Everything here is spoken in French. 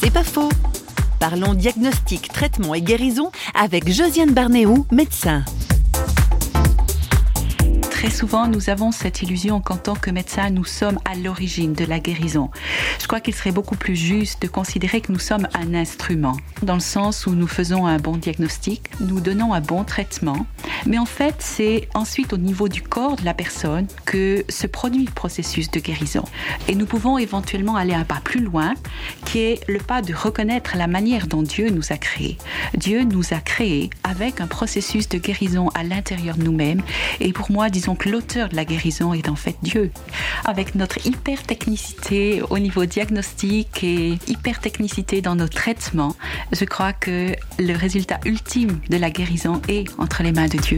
C'est pas faux. Parlons diagnostic, traitement et guérison avec Josiane Barnéou, médecin très souvent, nous avons cette illusion qu'en tant que médecin, nous sommes à l'origine de la guérison. Je crois qu'il serait beaucoup plus juste de considérer que nous sommes un instrument, dans le sens où nous faisons un bon diagnostic, nous donnons un bon traitement, mais en fait, c'est ensuite au niveau du corps de la personne que se produit le processus de guérison. Et nous pouvons éventuellement aller un pas plus loin, qui est le pas de reconnaître la manière dont Dieu nous a créés. Dieu nous a créés avec un processus de guérison à l'intérieur de nous-mêmes. Et pour moi, disons donc l'auteur de la guérison est en fait Dieu. Avec notre hyper technicité au niveau diagnostic et hyper technicité dans nos traitements, je crois que le résultat ultime de la guérison est entre les mains de Dieu.